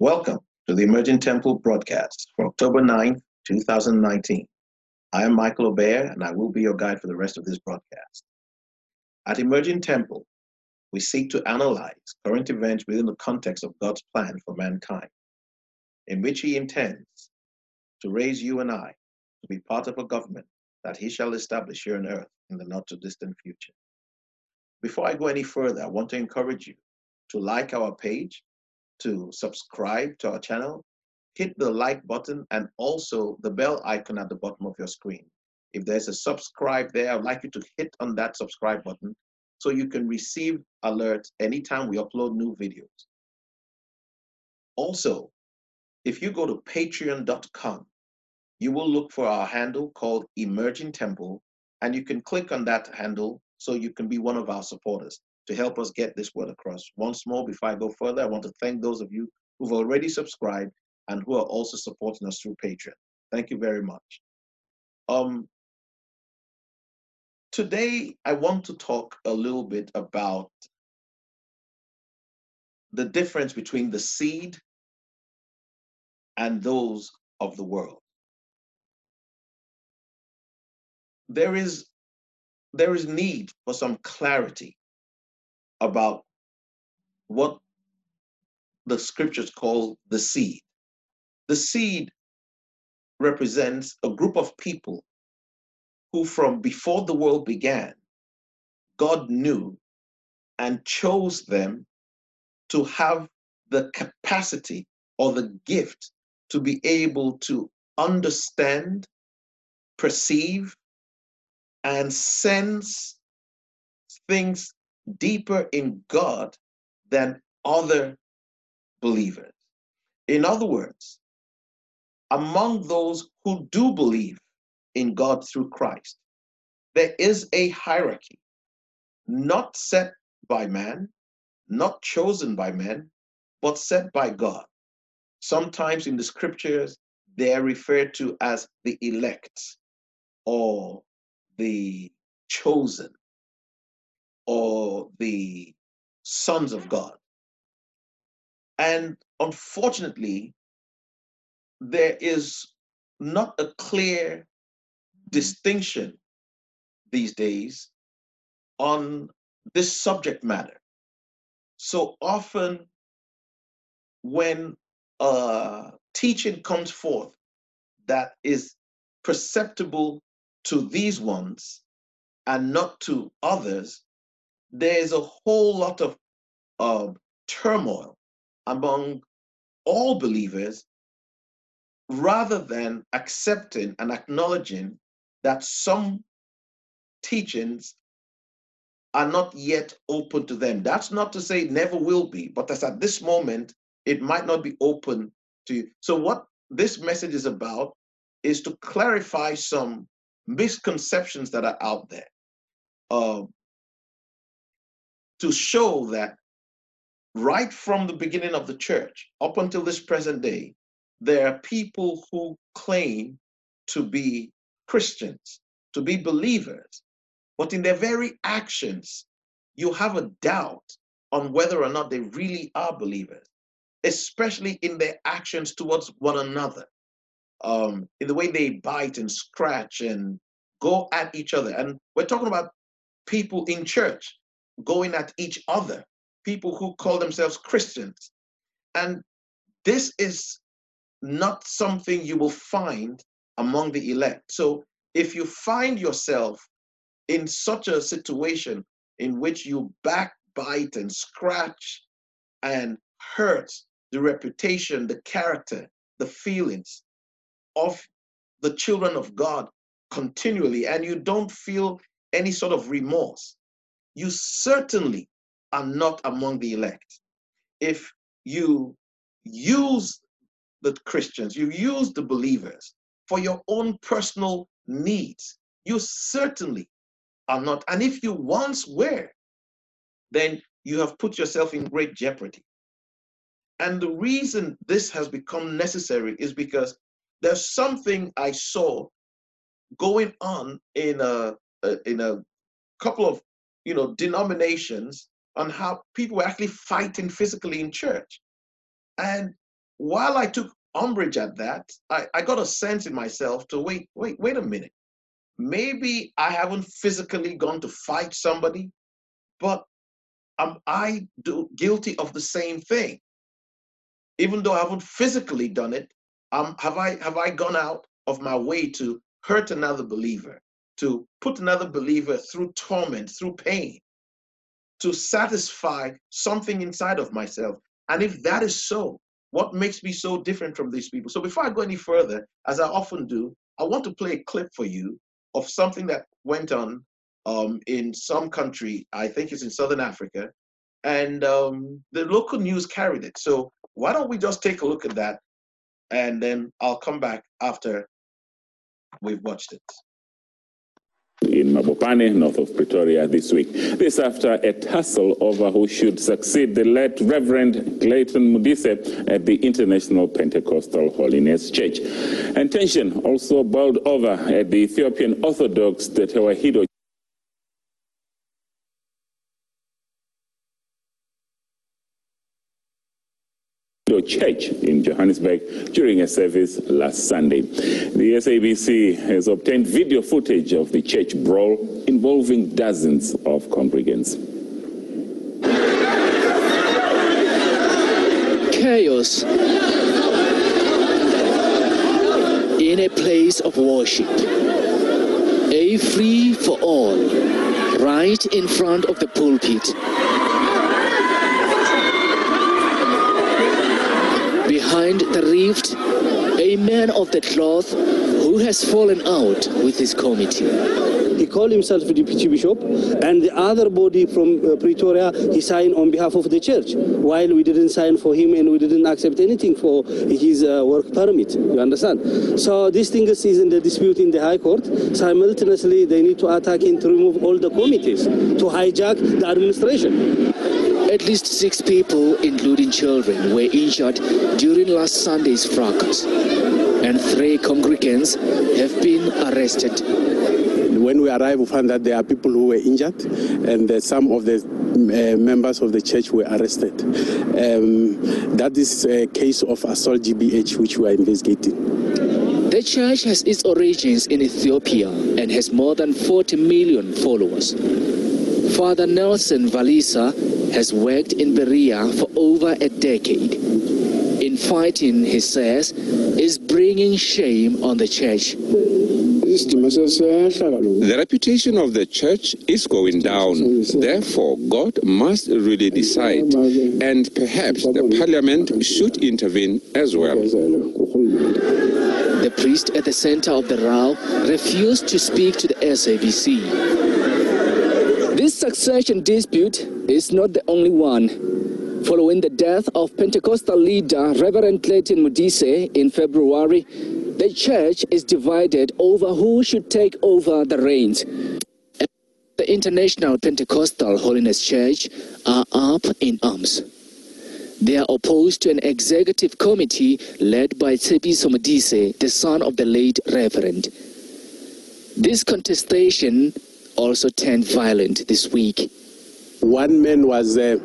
Welcome to the Emerging Temple broadcast for October 9th, 2019. I am Michael Obeah and I will be your guide for the rest of this broadcast. At Emerging Temple, we seek to analyze current events within the context of God's plan for mankind, in which He intends to raise you and I to be part of a government that He shall establish here on earth in the not too distant future. Before I go any further, I want to encourage you to like our page to subscribe to our channel, hit the like button and also the bell icon at the bottom of your screen. If there's a subscribe there, I'd like you to hit on that subscribe button so you can receive alerts anytime we upload new videos. Also, if you go to patreon.com, you will look for our handle called Emerging Temple, and you can click on that handle so you can be one of our supporters to help us get this word across. Once more, before I go further, I want to thank those of you who've already subscribed and who are also supporting us through Patreon. Thank you very much. Um, today, I want to talk a little bit about the difference between the seed and those of the world. There is there is need for some clarity about what the scriptures call the seed. The seed represents a group of people who, from before the world began, God knew and chose them to have the capacity or the gift to be able to understand, perceive, and sense things deeper in God than other believers. In other words, among those who do believe in God through Christ, there is a hierarchy, not set by man, not chosen by men, but set by God. Sometimes in the scriptures, they are referred to as the elect or the chosen or the sons of God. And unfortunately, there is not a clear distinction these days on this subject matter. So often, when a teaching comes forth that is perceptible to these ones and not to others, there's a whole lot of uh, turmoil among all believers rather than accepting and acknowledging that some teachings are not yet open to them. That's not to say never will be, but as at this moment, it might not be open to you. So, what this message is about is to clarify some misconceptions that are out there. Uh, to show that right from the beginning of the church up until this present day, there are people who claim to be Christians, to be believers, but in their very actions, you have a doubt on whether or not they really are believers, especially in their actions towards one another, um, in the way they bite and scratch and go at each other. And we're talking about people in church going at each other, people who call themselves Christians. And this is not something you will find among the elect. So if you find yourself in such a situation in which you backbite and scratch and hurt the reputation, the character, the feelings of the children of God continually, and you don't feel any sort of remorse, you certainly are not among the elect. If you use the Christians, you use the believers for your own personal needs, you certainly are not. And if you once were, then you have put yourself in great jeopardy. And the reason this has become necessary is because there's something I saw going on in a, in a couple of you know, denominations on how people were actually fighting physically in church. And while I took umbrage at that, I, I got a sense in myself to wait, wait, wait a minute. Maybe I haven't physically gone to fight somebody, but am I do, guilty of the same thing? Even though I haven't physically done it, um, have I have I gone out of my way to hurt another believer, to put another believer through torment, through pain, to satisfy something inside of myself? And if that is so, what makes me so different from these people? So before I go any further, as I often do, I want to play a clip for you of something that went on um, in some country, I think it's in Southern Africa, and um, the local news carried it. So why don't we just take a look at that, and then I'll come back after we've watched it in Mabopane, north of Pretoria, this week. This after a tussle over who should succeed the late Reverend Glayton Modise at the International Pentecostal Holiness Church. And tension also boiled over at the Ethiopian Orthodox Tewahedo Church in Johannesburg during a service last Sunday. The SABC has obtained video footage of the church brawl involving dozens of congregants. Chaos in a place of worship. A free for all, right in front of the pulpit. Behind the rift a man of the cloth who has fallen out with his committee. He called himself deputy bishop, and the other body from uh, Pretoria, he signed on behalf of the church, while we didn't sign for him and we didn't accept anything for his uh, work permit. You understand? So this thing is in the dispute in the High Court. Simultaneously, they need to attack and to remove all the committees to hijack the administration. At least six people, including children, were injured during last Sunday's fracas, and three congregants have been arrested. When we arrived, we found that there are people who were injured, and some of the uh, members of the church were arrested. Um, that is a case of assault GBH, which we are investigating. The church has its origins in Ethiopia and has more than 40 million followers. Father Nelson Valisa has worked in Berea for over a decade. In fighting, he says, is bringing shame on the church. The reputation of the church is going down. Therefore, God must really decide, and perhaps the parliament should intervene as well. The priest at the center of the row refused to speak to the SABC. This succession dispute is not the only one. Following the death of Pentecostal leader Reverend Glayton Modise in February, the church is divided over who should take over the reins. The International Pentecostal Holiness Church are up in arms. They are opposed to an executive committee led by Tshepiso Modise, the son of the late Reverend. This contestation also turned violent this week. One man was uh,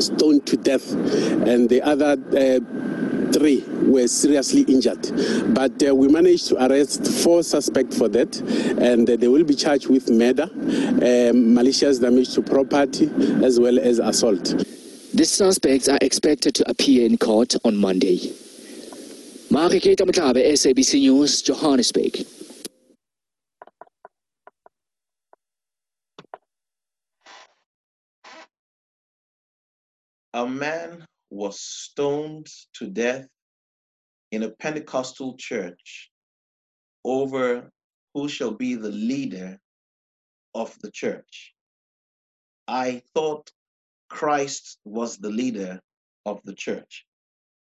stoned to death, and the other uh, three were seriously injured. But uh, we managed to arrest four suspects for that, and uh, they will be charged with murder, um, malicious damage to property, as well as assault. The suspects are expected to appear in court on Monday. Makikita Matabe, SABC News, Johannesburg. A man was stoned to death in a Pentecostal church over who shall be the leader of the church. I thought Christ was the leader of the church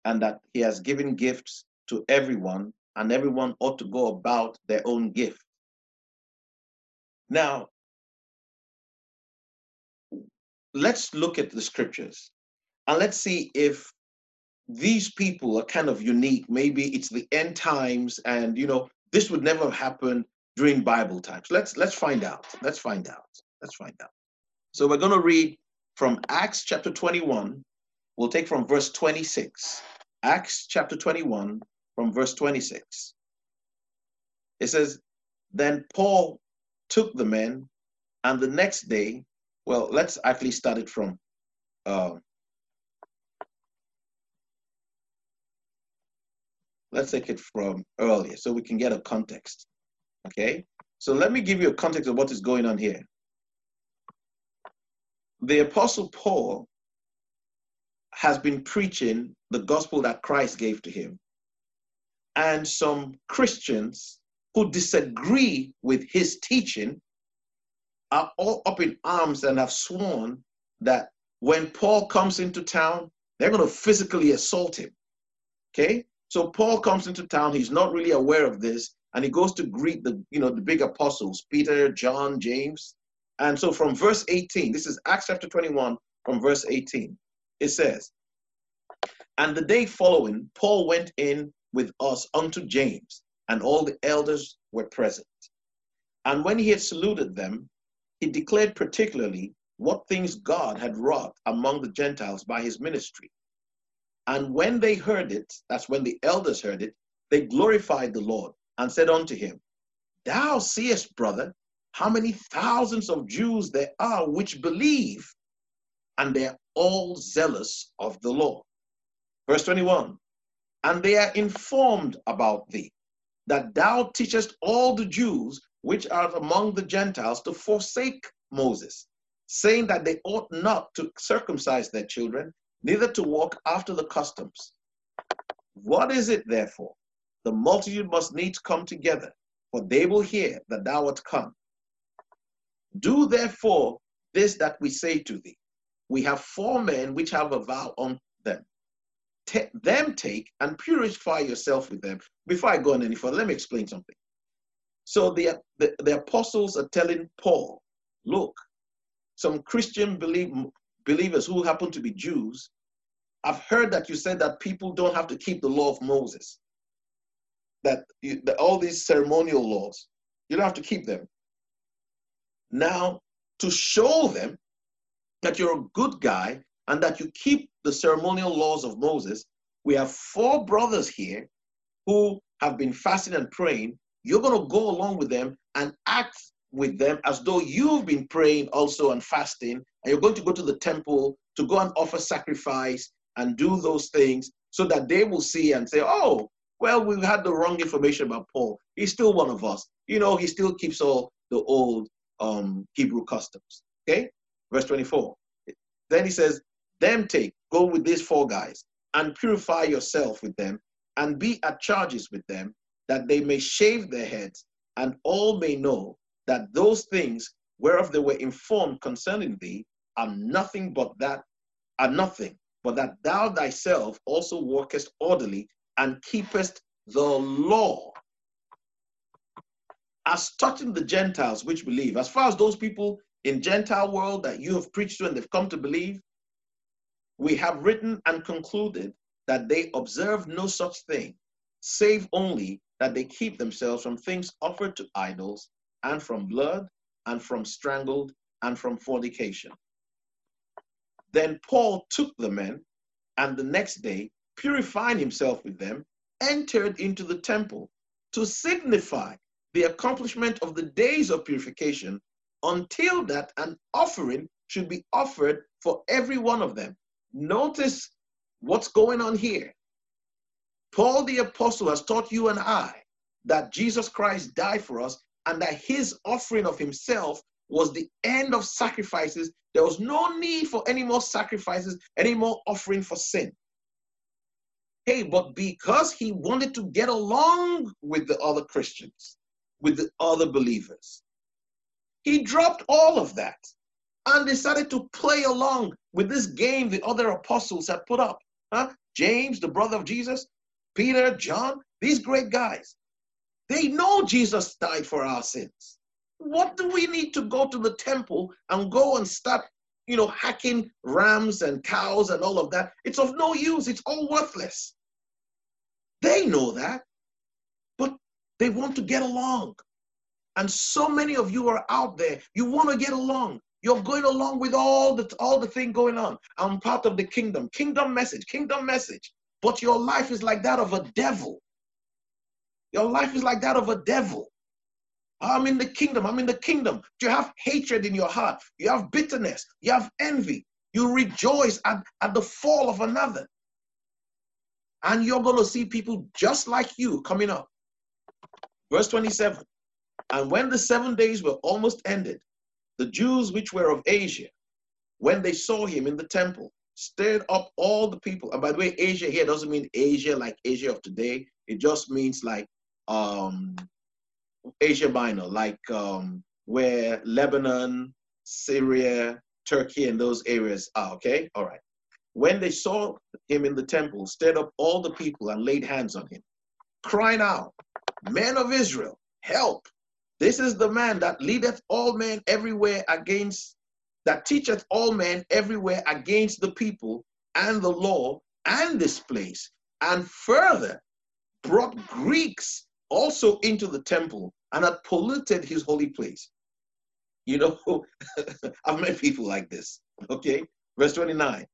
and that he has given gifts to everyone and everyone ought to go about their own gift. Now, let's look at the scriptures. And let's see if these people are kind of unique. Maybe it's the end times, and you know, this would never happen during Bible times. Let's let's find out. Let's find out. Let's find out. So we're going to read from Acts chapter 21. We'll take from verse 26 Acts chapter 21 from verse 26. It says, Then Paul took the men, and the next day, well, let's actually start it from uh, let's take it from earlier so we can get a context. Okay, so let me give you a context of what is going on here. The Apostle Paul has been preaching the gospel that Christ gave to him. And some Christians who disagree with his teaching are all up in arms and have sworn that when Paul comes into town, they're going to physically assault him. Okay? So Paul comes into town, he's not really aware of this, and he goes to greet the, you know, the big apostles, Peter, John, James. And so from verse 18, this is Acts chapter 21, from verse 18, it says, And the day following, Paul went in with us unto James, and all the elders were present. And when he had saluted them, he declared particularly what things God had wrought among the Gentiles by his ministry. And when they heard it, that's when the elders heard it, they glorified the Lord and said unto him, Thou seest, brother, how many thousands of Jews there are which believe, and they are all zealous of the law. Verse 21 And they are informed about thee, that thou teachest all the Jews which are among the Gentiles to forsake Moses, saying that they ought not to circumcise their children, neither to walk after the customs. What is it, therefore? The multitude must needs come together, for they will hear that thou art come. Do therefore this that we say to thee. We have four men which have a vow on them. Take them take and purify yourself with them. Before I go on any further, let me explain something. So the, the, the apostles are telling Paul, look, some Christian believe, believers who happen to be Jews, I've heard that you said that people don't have to keep the law of Moses, that, you, that all these ceremonial laws, you don't have to keep them. Now, to show them that you're a good guy and that you keep the ceremonial laws of Moses, we have four brothers here who have been fasting and praying. You're going to go along with them and act with them as though you've been praying also and fasting, and you're going to go to the temple to go and offer sacrifice and do those things so that they will see and say, oh, well, we've had the wrong information about Paul. He's still one of us. You know, he still keeps all the old um, Hebrew customs. Okay? Verse 24. Then he says, Them take, go with these four guys, and purify yourself with them, and be at charges with them, that they may shave their heads, and all may know that those things whereof they were informed concerning thee are nothing but that are nothing, but that thou thyself also walkest orderly and keepest the law. As touching the Gentiles which believe, as far as those people in Gentile world that you have preached to and they've come to believe, we have written and concluded that they observe no such thing, save only that they keep themselves from things offered to idols and from blood, and from strangled, and from fornication. Then Paul took the men, and the next day, purifying himself with them, entered into the temple to signify the accomplishment of the days of purification until that an offering should be offered for every one of them. Notice what's going on here. Paul the apostle has taught you and I that Jesus Christ died for us and that his offering of himself was the end of sacrifices. There was no need for any more sacrifices, any more offering for sin. Hey, but because he wanted to get along with the other Christians, with the other believers, he dropped all of that and decided to play along with this game the other apostles had put up. Huh? James, the brother of Jesus, Peter, John, these great guys. They know Jesus died for our sins. What do we need to go to the temple and go and start, you know, hacking rams and cows and all of that? It's of no use. It's all worthless. They know that, but they want to get along. And so many of you are out there. You want to get along. You're going along with all the all the thing going on. I'm part of the kingdom. Kingdom message. Kingdom message. but your life is like that of a devil. Your life is like that of a devil. I'm in the kingdom. I'm in the kingdom. You have hatred in your heart. You have bitterness. You have envy. You rejoice at, at the fall of another. And you're going to see people just like you coming up. Verse 27 And when the seven days were almost ended, the Jews which were of Asia, when they saw him in the temple, stirred up all the people. And by the way, Asia here doesn't mean Asia like Asia of today. It just means like um, Asia Minor, like um, where Lebanon, Syria, Turkey, and those areas are. Okay, all right. When they saw him in the temple, stirred up all the people and laid hands on him, crying out, Men of Israel, help! This is the man that leadeth all men everywhere against, that teacheth all men everywhere against the people and the law and this place, and further brought Greeks also into the temple and had polluted his holy place. You know, I've met people like this. Okay, verse 29.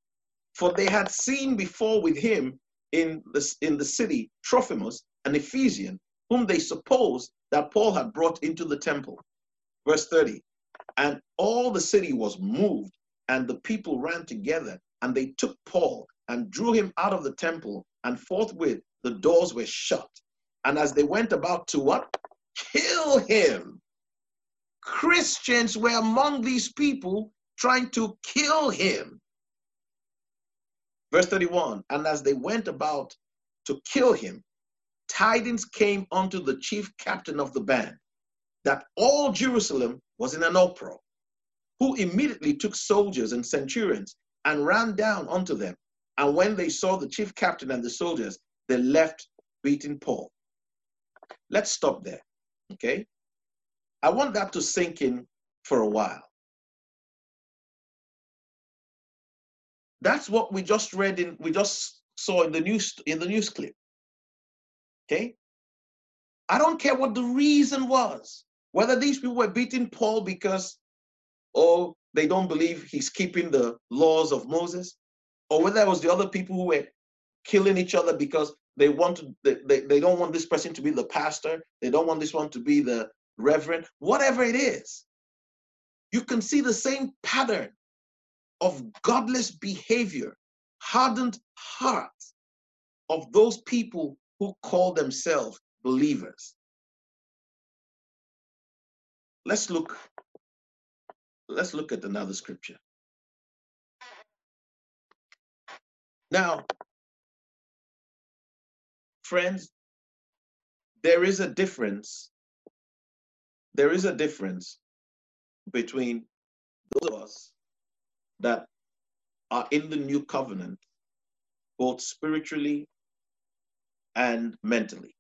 For they had seen before with him in the, in the city Trophimus, an Ephesian, whom they supposed that Paul had brought into the temple. Verse 30. And all the city was moved, and the people ran together, and they took Paul and drew him out of the temple, and forthwith the doors were shut. And as they went about to what? Kill him. Christians were among these people trying to kill him. Verse 31 And as they went about to kill him, tidings came unto the chief captain of the band that all Jerusalem was in an uproar, who immediately took soldiers and centurions and ran down unto them. And when they saw the chief captain and the soldiers, they left beating Paul. Let's stop there. Okay? I want that to sink in for a while. That's what we just read in we just saw in the news in the news clip. Okay? I don't care what the reason was. Whether these people were beating Paul because oh they don't believe he's keeping the laws of Moses, or whether it was the other people who were killing each other because they want to they, they, they don't want this person to be the pastor. They don't want this one to be the reverend. Whatever it is you can see the same pattern of godless behavior hardened hearts of those people who call themselves believers. Let's look let's look at another scripture. Now friends, there is a difference. There is a difference between those of us that are in the new covenant, both spiritually and mentally,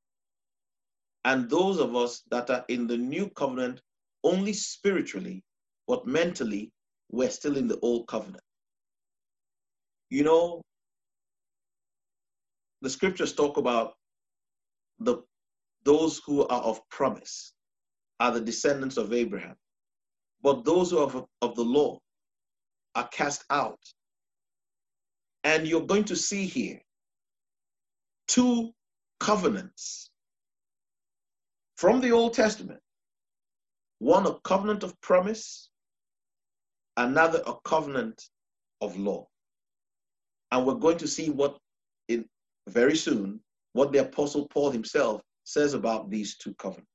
and those of us that are in the new covenant only spiritually, but mentally, we're still in the old covenant. You know, the scriptures talk about the those who are of promise are the descendants of Abraham. But those who are of, of the law are cast out. And you're going to see here two covenants from the Old Testament one a covenant of promise, another a covenant of law. And we're going to see what in very soon what the Apostle Paul himself says about these two covenants.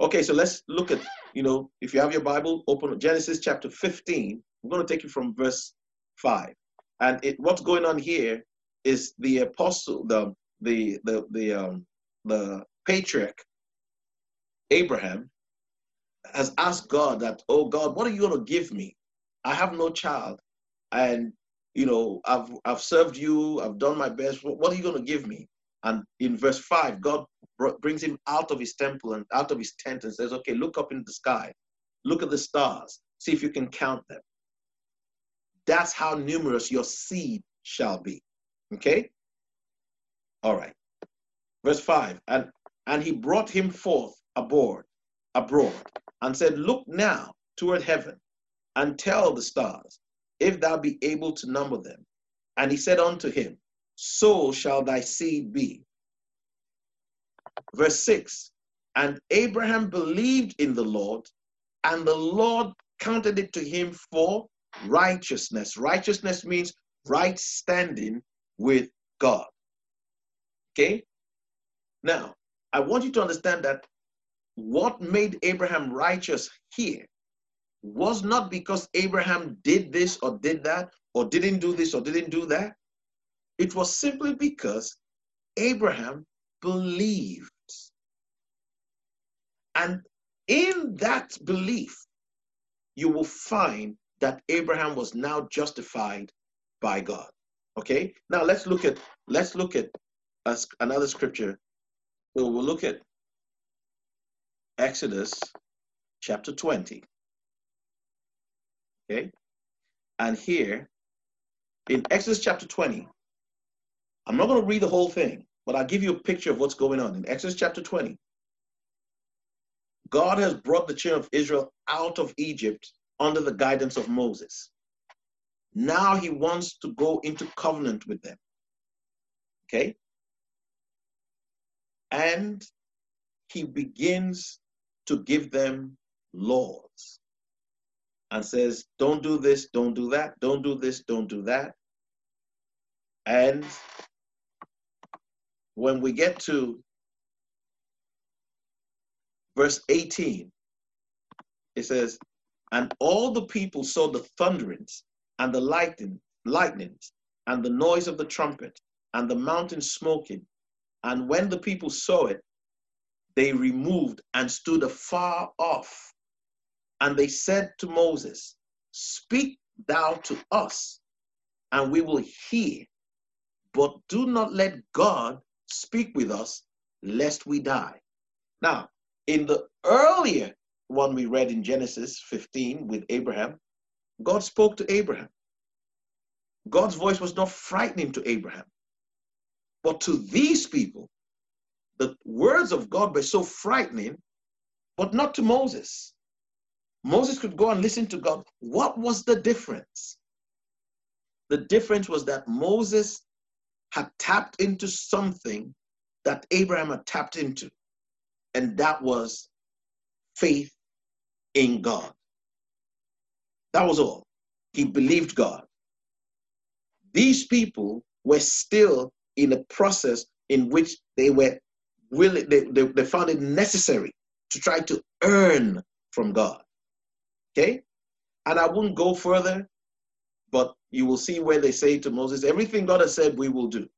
Okay, so let's look at, you know, if you have your Bible, open Genesis chapter 15. I'm going to take you from verse 5. And it, what's going on here is the apostle, the the the the um, the patriarch Abraham has asked God that, oh God, what are you going to give me? I have no child, and you know I've I've served you, I've done my best. What are you going to give me? And in verse 5, God brings him out of his temple and out of his tent and says, Okay, look up in the sky, look at the stars, see if you can count them. That's how numerous your seed shall be. Okay? All right. Verse 5 And and he brought him forth abroad, abroad, and said, Look now toward heaven, and tell the stars, if thou be able to number them. And he said unto him, so shall thy seed be. Verse 6 And Abraham believed in the Lord, and the Lord counted it to him for righteousness. Righteousness means right standing with God. Okay? Now, I want you to understand that what made Abraham righteous here was not because Abraham did this or did that, or didn't do this or didn't do that. It was simply because Abraham believed. And in that belief, you will find that Abraham was now justified by God. Okay? Now let's look at let's look at another scripture. We'll look at Exodus chapter 20. Okay? And here in Exodus chapter 20, I'm not going to read the whole thing, but I'll give you a picture of what's going on. In Exodus chapter 20, God has brought the children of Israel out of Egypt under the guidance of Moses. Now he wants to go into covenant with them. Okay? And he begins to give them laws and says, don't do this, don't do that, don't do this, don't do that. And when we get to verse 18, it says, And all the people saw the thunderings and the lightning, lightnings and the noise of the trumpet and the mountain smoking. And when the people saw it, they removed and stood afar off. And they said to Moses, Speak thou to us, and we will hear. But do not let God speak with us, lest we die. Now, in the earlier one we read in Genesis 15 with Abraham, God spoke to Abraham. God's voice was not frightening to Abraham. But to these people, the words of God were so frightening, but not to Moses. Moses could go and listen to God. What was the difference? The difference was that Moses had tapped into something that Abraham had tapped into, and that was faith in God. That was all. He believed God. These people were still in a process in which they were willing, they, they, they found it necessary to try to earn from God. Okay? And I won't go further, but you will see where they say to Moses, everything God has said, we will do.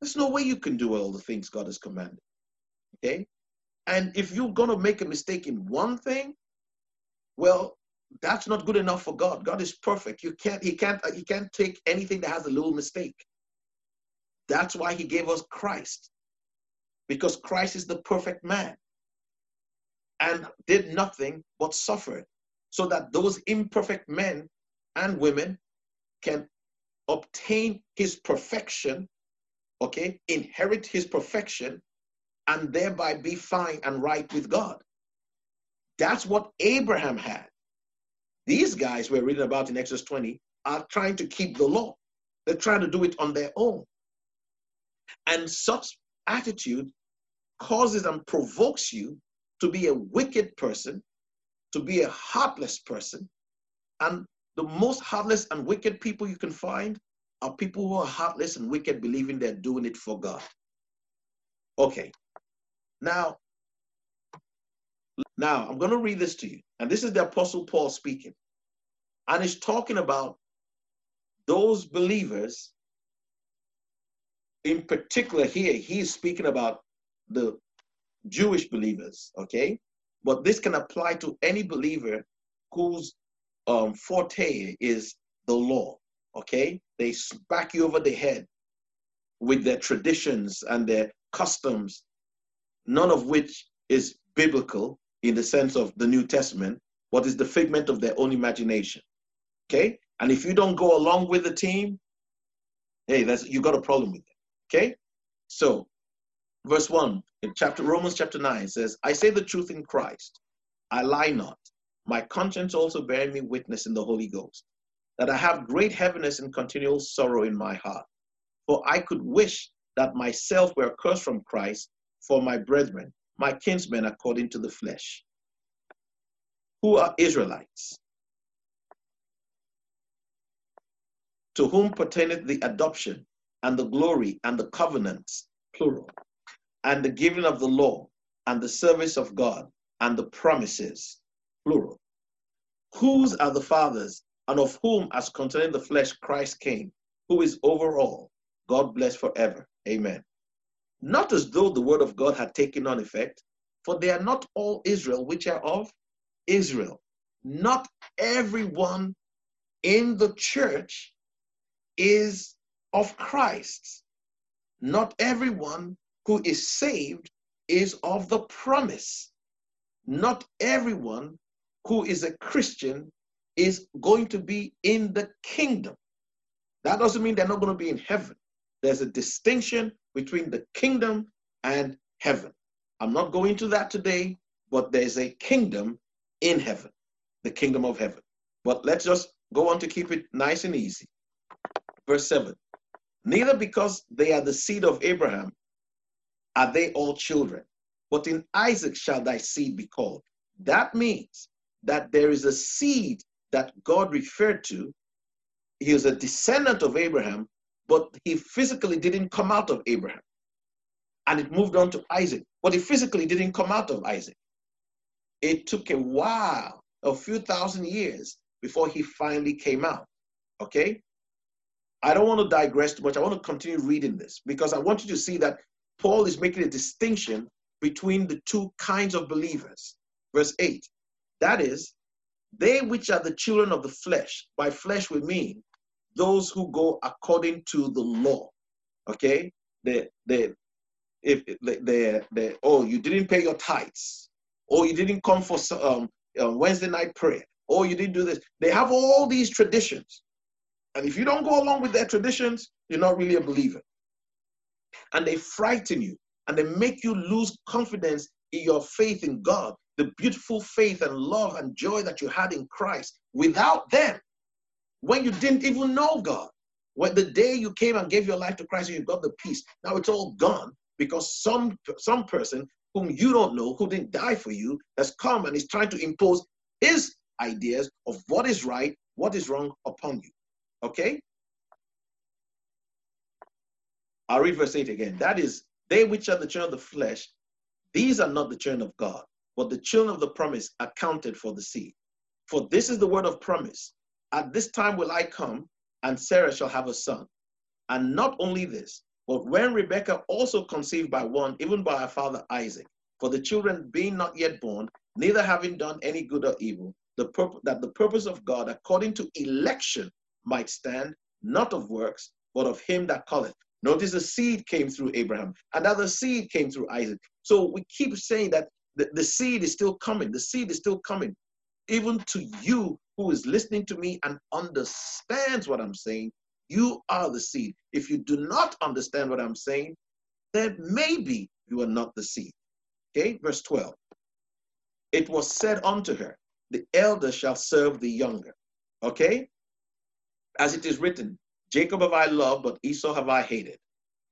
There's no way you can do all the things God has commanded. Okay? And if you're going to make a mistake in one thing, well, that's not good enough for God. God is perfect. You can't, he can't, he can't take anything that has a little mistake. That's why he gave us Christ. Because Christ is the perfect man and did nothing but suffered so that those imperfect men and women can obtain his perfection, okay, inherit his perfection, and thereby be fine and right with God. That's what Abraham had. These guys we're reading about in Exodus 20 are trying to keep the law. They're trying to do it on their own. And such attitude causes and provokes you to be a wicked person to be a heartless person. And the most heartless and wicked people you can find are people who are heartless and wicked, believing they're doing it for God. Okay. Now, now I'm going to read this to you. And this is the Apostle Paul speaking. And he's talking about those believers. In particular, here, he's speaking about the Jewish believers, okay? But this can apply to any believer whose um, forte is the law. Okay? They smack you over the head with their traditions and their customs, none of which is biblical in the sense of the New Testament, what is the figment of their own imagination. Okay? And if you don't go along with the team, hey, that's you got a problem with it. Okay? So verse 1 in chapter Romans chapter 9 says, I say the truth in Christ. I lie not. My conscience also bearing me witness in the Holy Ghost, that I have great heaviness and continual sorrow in my heart. For I could wish that myself were accursed from Christ for my brethren, my kinsmen according to the flesh, who are Israelites, to whom pertaineth the adoption and the glory and the covenants, plural, and the giving of the law and the service of God and the promises, plural. Whose are the fathers, and of whom, as concerning the flesh, Christ came, who is over all, God bless forever. Amen. Not as though the word of God had taken on effect, for they are not all Israel which are of Israel. Not everyone in the church is of Christ. Not everyone who is saved is of the promise. Not everyone who is a Christian is going to be in the kingdom. That doesn't mean they're not going to be in heaven. There's a distinction between the kingdom and heaven. I'm not going to that today, but there's a kingdom in heaven, the kingdom of heaven. But let's just go on to keep it nice and easy. Verse 7 Neither because they are the seed of Abraham are they all children, but in Isaac shall thy seed be called. That means that there is a seed that God referred to. He was a descendant of Abraham, but he physically didn't come out of Abraham. And it moved on to Isaac, but he physically didn't come out of Isaac. It took a while, a few thousand years, before he finally came out. Okay? I don't want to digress too much. I want to continue reading this because I want you to see that Paul is making a distinction between the two kinds of believers. Verse 8 that is, they which are the children of the flesh, by flesh we mean those who go according to the law. Okay? They, they, if they, they, oh, you didn't pay your tithes, or you didn't come for um, uh, Wednesday night prayer, or you didn't do this. They have all these traditions. And if you don't go along with their traditions, you're not really a believer. And they frighten you and they make you lose confidence your faith in God, the beautiful faith and love and joy that you had in Christ. Without them, when you didn't even know God, when the day you came and gave your life to Christ you got the peace, now it's all gone because some some person whom you don't know, who didn't die for you, has come and is trying to impose his ideas of what is right, what is wrong upon you. Okay? I'll read verse 8 again. That is, they which are the children of the flesh, these are not the children of God, but the children of the promise accounted for the seed. For this is the word of promise. At this time will I come, and Sarah shall have a son. And not only this, but when Rebekah also conceived by one, even by her father Isaac, for the children being not yet born, neither having done any good or evil, the that the purpose of God according to election might stand, not of works, but of him that calleth. Notice the seed came through Abraham, another seed came through Isaac. So we keep saying that the, the seed is still coming, the seed is still coming. Even to you who is listening to me and understands what I'm saying, you are the seed. If you do not understand what I'm saying, then maybe you are not the seed. Okay, verse 12. It was said unto her, The elder shall serve the younger. Okay, as it is written, Jacob have I loved, but Esau have I hated.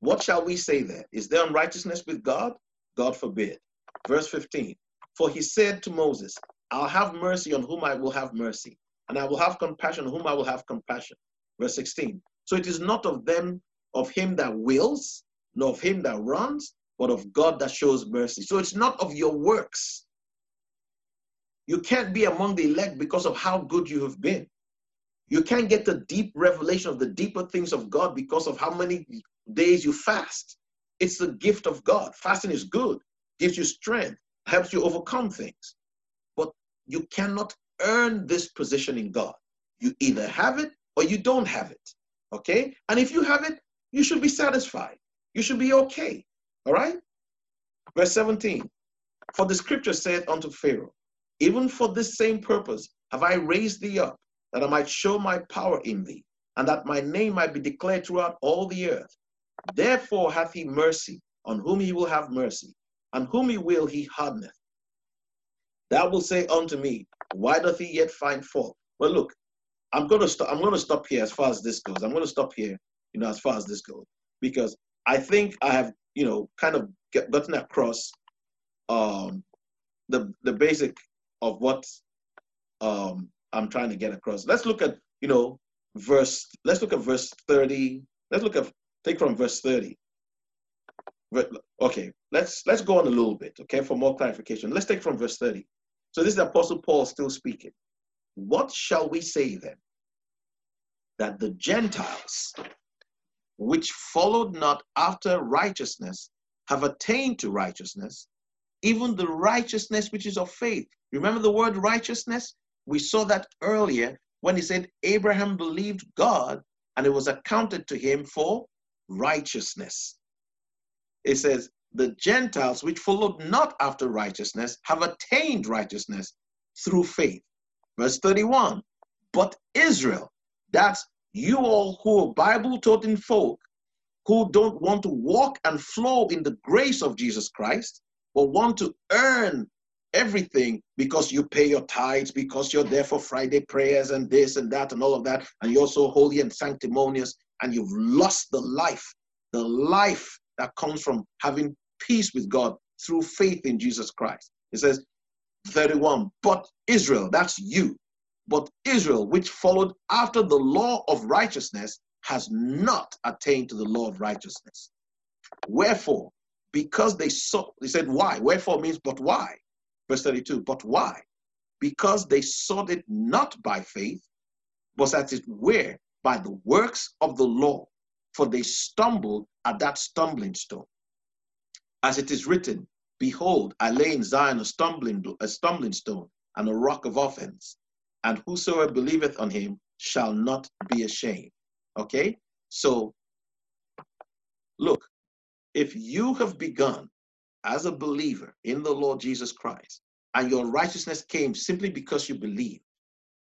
What shall we say then? Is there unrighteousness with God? God forbid. Verse 15 For he said to Moses, I'll have mercy on whom I will have mercy, and I will have compassion on whom I will have compassion. Verse 16 So it is not of them, of him that wills, nor of him that runs, but of God that shows mercy. So it's not of your works. You can't be among the elect because of how good you have been. You can't get the deep revelation of the deeper things of God because of how many days you fast. It's the gift of God. Fasting is good, gives you strength, helps you overcome things. But you cannot earn this position in God. You either have it or you don't have it. Okay? And if you have it, you should be satisfied. You should be okay. All right? Verse 17 For the scripture saith unto Pharaoh, Even for this same purpose have I raised thee up that I might show my power in thee, and that my name might be declared throughout all the earth. Therefore hath he mercy on whom he will have mercy, and whom he will he hardeneth. Thou wilt say unto me, Why doth he yet find fault? Well, look, I'm to stop. I'm to stop here as far as this goes. I'm to stop here, you know, as far as this goes. because I think I have, you know, kind of get, gotten across um, the the basic of what um, I'm trying to get across. Let's look at, you know, verse. Let's look at verse 30. Let's look at take from verse 30. Okay, let's let's go on a little bit, okay, for more clarification. Let's take from verse 30. So this is Apostle Paul still speaking. What shall we say then? That the Gentiles, which followed not after righteousness, have attained to righteousness, even the righteousness which is of faith. Remember the word righteousness? We saw that earlier when he said Abraham believed God and it was accounted to him for righteousness. It says, the Gentiles which followed not after righteousness have attained righteousness through faith. Verse 31. But Israel, that's you all who are Bible toting folk who don't want to walk and flow in the grace of Jesus Christ, but want to earn everything because you pay your tithes, because you're there for Friday prayers and this and that and all of that, and you're so holy and sanctimonious, and you've lost the life, the life that comes from having peace with God through faith in Jesus Christ. It says, 31, but Israel, that's you, but Israel, which followed after the law of righteousness, has not attained to the law of righteousness. Wherefore, because they saw, they said, why? Wherefore means, but why? Verse 32, but why? Because they sought it not by faith, but as it were by the works of the law, for they stumbled at that stumbling stone. As it is written, Behold, I lay in Zion a stumbling, a stumbling stone and a rock of offense, and whosoever believeth on him shall not be ashamed. Okay? So, look, if you have begun as a believer in the Lord Jesus Christ, and your righteousness came simply because you believe,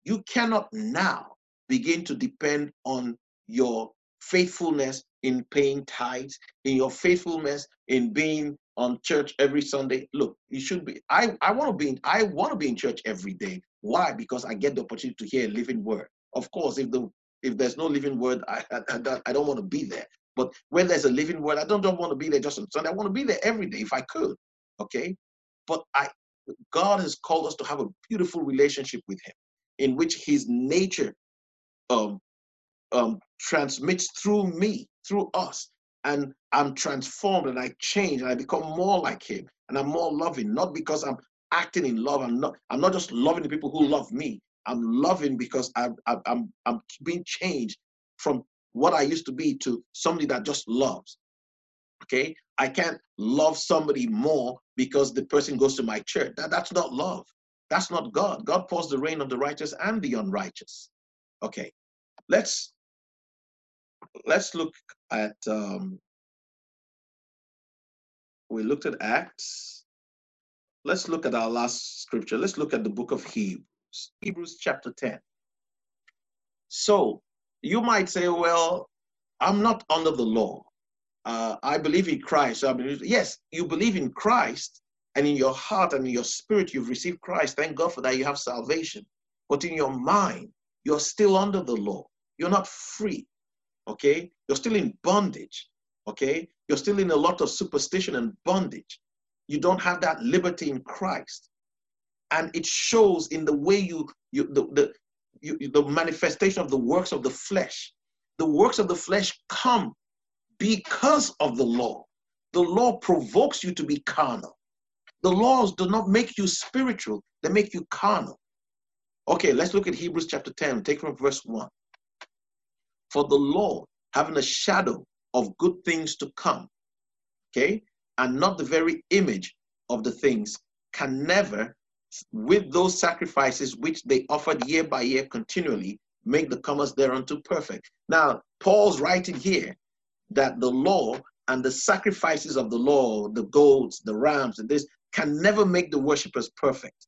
you cannot now begin to depend on your faithfulness in paying tithes, in your faithfulness in being on church every Sunday. Look, you should be. I, I want to be in, I want to be in church every day. Why? Because I get the opportunity to hear a living word. Of course, if the if there's no living word, I I, I don't want to be there. But when there's a living word, I don't, don't want to be there just on Sunday. I want to be there every day if I could. Okay. But I God has called us to have a beautiful relationship with Him, in which His nature um, um, transmits through me, through us, and I'm transformed and I change and I become more like Him, and I'm more loving. Not because I'm acting in love. I'm not. I'm not just loving the people who love me. I'm loving because I'm I'm I'm being changed from what I used to be to somebody that just loves. Okay, I can't love somebody more because the person goes to my church. That, that's not love. That's not God. God pours the rain on the righteous and the unrighteous. Okay, let's let's look at um, we looked at Acts. Let's look at our last scripture. Let's look at the book of Hebrews, Hebrews chapter 10. So you might say, well, I'm not under the law. Uh, I believe in Christ. So I believe, yes, you believe in Christ, and in your heart and in your spirit, you've received Christ. Thank God for that. You have salvation. But in your mind, you're still under the law. You're not free. Okay? You're still in bondage. Okay? You're still in a lot of superstition and bondage. You don't have that liberty in Christ. And it shows in the way you, you the, the, you, the manifestation of the works of the flesh. The works of the flesh come because of the law. The law provokes you to be carnal. The laws do not make you spiritual, they make you carnal. Okay, let's look at Hebrews chapter 10, take from verse 1. For the law, having a shadow of good things to come, okay, and not the very image of the things, can never with those sacrifices which they offered year by year continually, make the comers thereunto perfect. Now, Paul's writing here that the law and the sacrifices of the law, the goats, the rams, and this can never make the worshippers perfect.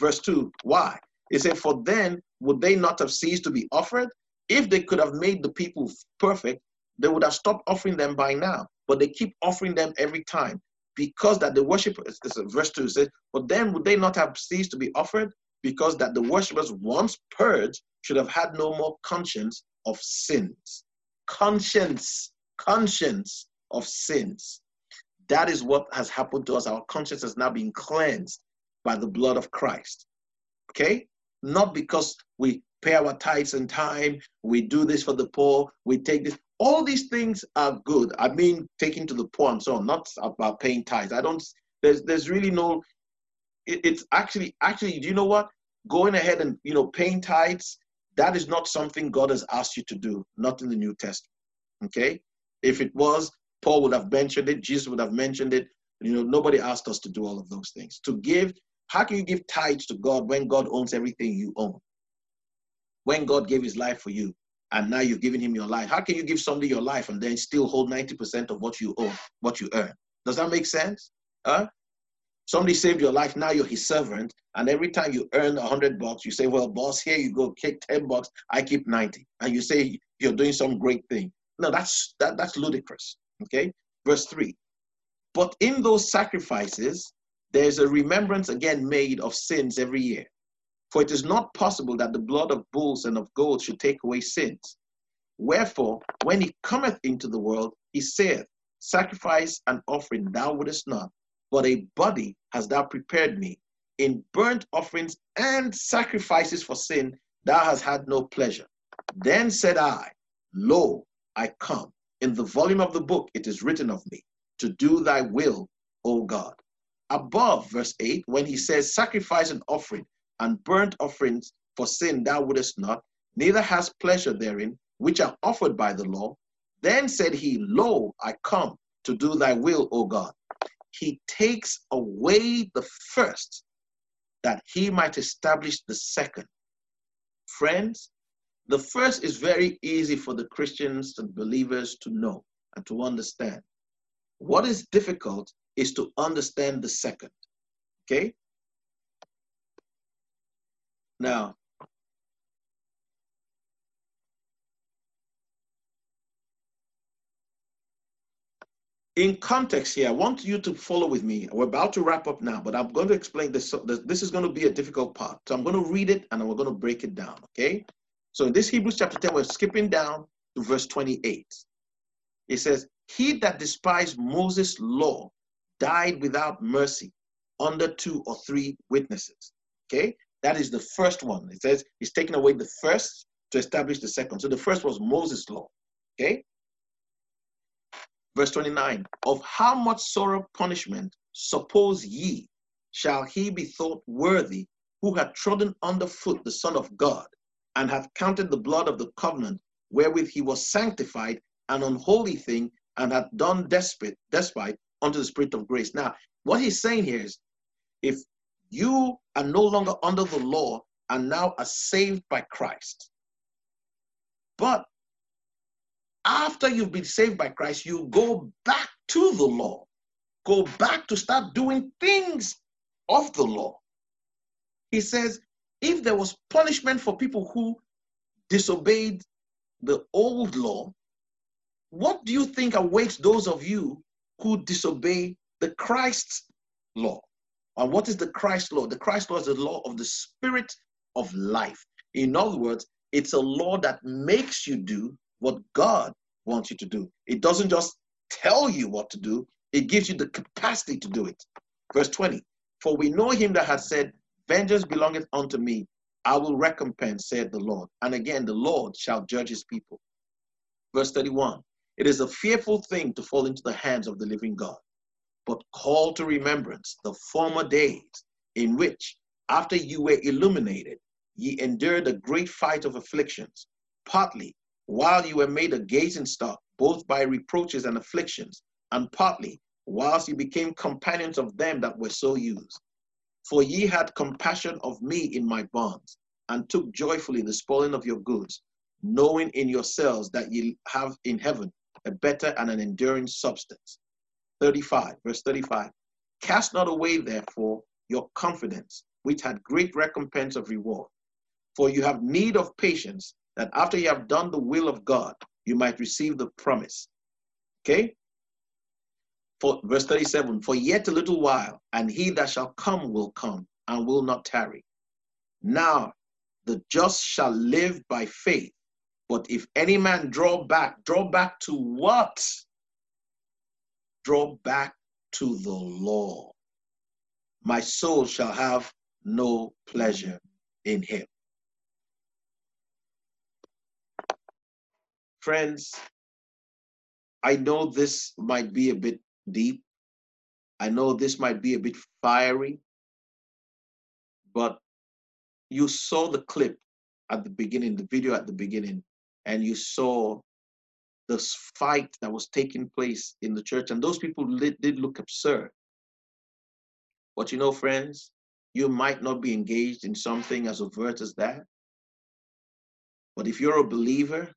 Verse 2, why? He said, For then would they not have ceased to be offered? If they could have made the people perfect, they would have stopped offering them by now. But they keep offering them every time because that the worshippers, verse 2 says, but then would they not have ceased to be offered? Because that the worshippers, once purged, should have had no more conscience of sins. Conscience. conscience of sins. That is what has happened to us. Our conscience has now been cleansed by the blood of Christ. Okay? Not because we pay our tithes in time, we do this for the poor, we take this. All these things are good. I mean, taking to the poor and so on, not about paying tithes. I don't, there's, there's really no, it, it's actually, actually, do you know what? Going ahead and, you know, paying tithes, that is not something God has asked you to do, not in the New Testament. Okay? If it was, Paul would have mentioned it, Jesus would have mentioned it. You know, nobody asked us to do all of those things. To give, how can you give tithes to God when God owns everything you own? When God gave his life for you, and now you've given him your life. How can you give somebody your life and then still hold 90% of what you own, what you earn? Does that make sense? Huh? Somebody saved your life, now you're his servant, and every time you earn a hundred bucks, you say, Well, boss, here you go, kick 10 bucks, I keep 90. And you say you're doing some great thing. No, that's that, that's ludicrous. Okay. Verse 3. But in those sacrifices, there's a remembrance again made of sins every year. For it is not possible that the blood of bulls and of goats should take away sins. Wherefore, when he cometh into the world, he saith, Sacrifice and offering thou wouldest not, but a body hast thou prepared me. In burnt offerings and sacrifices for sin, thou hast had no pleasure. Then said I, Lo, I come. In the volume of the book it is written of me, to do thy will, O God. Above verse 8, when he says, Sacrifice and offering and burnt offerings for sin thou wouldest not, neither hast pleasure therein, which are offered by the law. Then said he, Lo, I come to do thy will, O God he takes away the first that he might establish the second. Friends, the first is very easy for the Christians and believers to know and to understand. What is difficult is to understand the second. Okay? Now, in context here, I want you to follow with me. We're about to wrap up now, but I'm going to explain this. This is going to be a difficult part. So I'm going to read it and we're going to break it down, okay? So in this Hebrews chapter 10, we're skipping down to verse 28. It says, He that despised Moses' law died without mercy under two or three witnesses. Okay? That is the first one. It says he's taken away the first to establish the second. So the first was Moses' law. Okay? Verse 29 Of how much sorrow punishment, suppose ye, shall he be thought worthy who hath trodden under foot the Son of God, and hath counted the blood of the covenant wherewith he was sanctified an unholy thing, and hath done despite, despite unto the Spirit of grace. Now, what he's saying here is if you are no longer under the law and now are saved by Christ, but after you've been saved by Christ, you go back to the law, go back to start doing things of the law. He says, if there was punishment for people who disobeyed the old law, what do you think awaits those of you who disobey the Christ's law? And what is the Christ law? The Christ law is the law of the spirit of life. In other words, it's a law that makes you do what God wants you to do. It doesn't just tell you what to do, it gives you the capacity to do it. Verse 20 For we know him that has said, Vengeance belongeth unto me, I will recompense, said the Lord. And again, the Lord shall judge his people. Verse 31 It is a fearful thing to fall into the hands of the living God, but call to remembrance the former days in which, after you were illuminated, ye endured a great fight of afflictions, partly while you were made a gazing stock, both by reproaches and afflictions, and partly whilst you became companions of them that were so used. For ye had compassion of me in my bonds, and took joyfully the spoiling of your goods, knowing in yourselves that ye have in heaven a better and an enduring substance. 35, verse 35. Cast not away, therefore, your confidence, which had great recompense of reward. For you have need of patience, that after you have done the will of God, you might receive the promise. Okay? For verse 37, for yet a little while, and he that shall come will come and will not tarry. Now the just shall live by faith. But if any man draw back, draw back to what? Draw back to the law. My soul shall have no pleasure in him. Friends, I know this might be a bit deep. I know this might be a bit fiery, but you saw the clip at the beginning, the video at the beginning, and you saw this fight that was taking place in the church, and those people did look absurd. But you know, friends, you might not be engaged in something as overt as that. But if you're a believer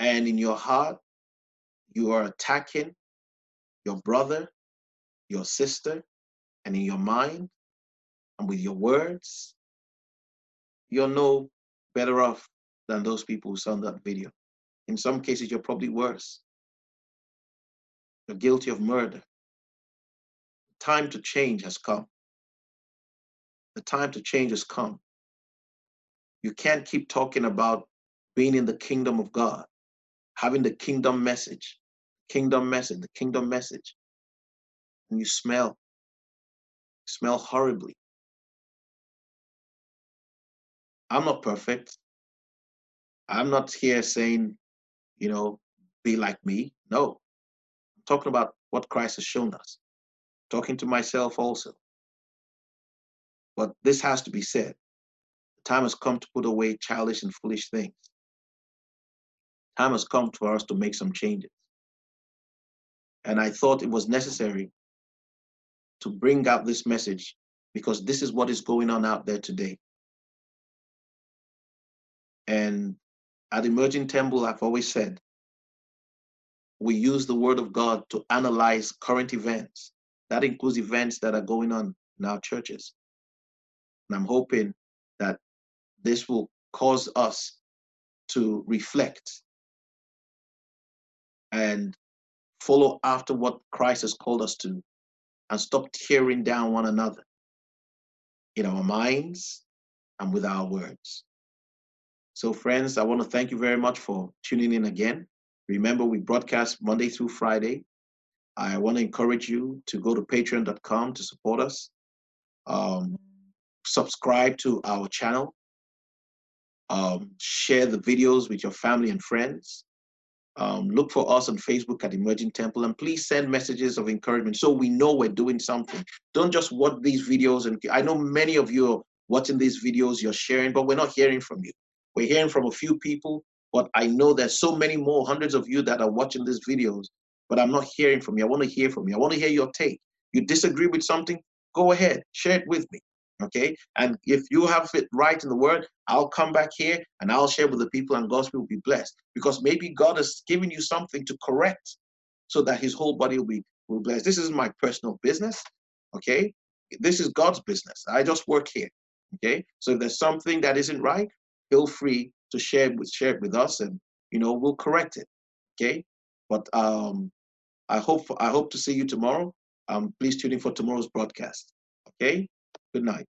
and in your heart you are attacking your brother, your sister, and in your mind and with your words, you're no better off than those people who saw that video. In some cases, you're probably worse. You're guilty of murder. Time to change has come. The time to change has come. You can't keep talking about being in the kingdom of God, having the kingdom message, kingdom message, the kingdom message, and you smell, smell horribly. I'm not perfect. I'm not here saying, you know, be like me. No. I'm talking about what Christ has shown us. talking to myself also. But this has to be said. The time has come to put away childish and foolish things. Time has come for us to make some changes. And I thought it was necessary to bring out this message because this is what is going on out there today. And at Emerging Temple, I've always said, we use the word of God to analyze current events. That includes events that are going on in our churches. And I'm hoping that this will cause us to reflect and follow after what Christ has called us to and stop tearing down one another in our minds and with our words. So, friends, I want to thank you very much for tuning in again. Remember, we broadcast Monday through Friday. I want to encourage you to go to patreon.com to support us. Um, subscribe to our channel. Um, share the videos with your family and friends. Um, look for us on Facebook at Emerging Temple and please send messages of encouragement so we know we're doing something. Don't just watch these videos. And I know many of you are watching these videos, you're sharing, but we're not hearing from you. We're hearing from a few people, but I know there's so many more, hundreds of you that are watching these videos, but I'm not hearing from you. I want to hear from you. I want to hear your take. You disagree with something? Go ahead, share it with me. Okay. And if you have it right in the word, I'll come back here and I'll share with the people and God's people will be blessed. Because maybe God has given you something to correct so that his whole body will be will be blessed. This is my personal business. Okay. This is God's business. I just work here. Okay. So if there's something that isn't right, feel free to share with share it with us and you know we'll correct it. Okay. But um I hope I hope to see you tomorrow. Um please tune in for tomorrow's broadcast. Okay. Good night.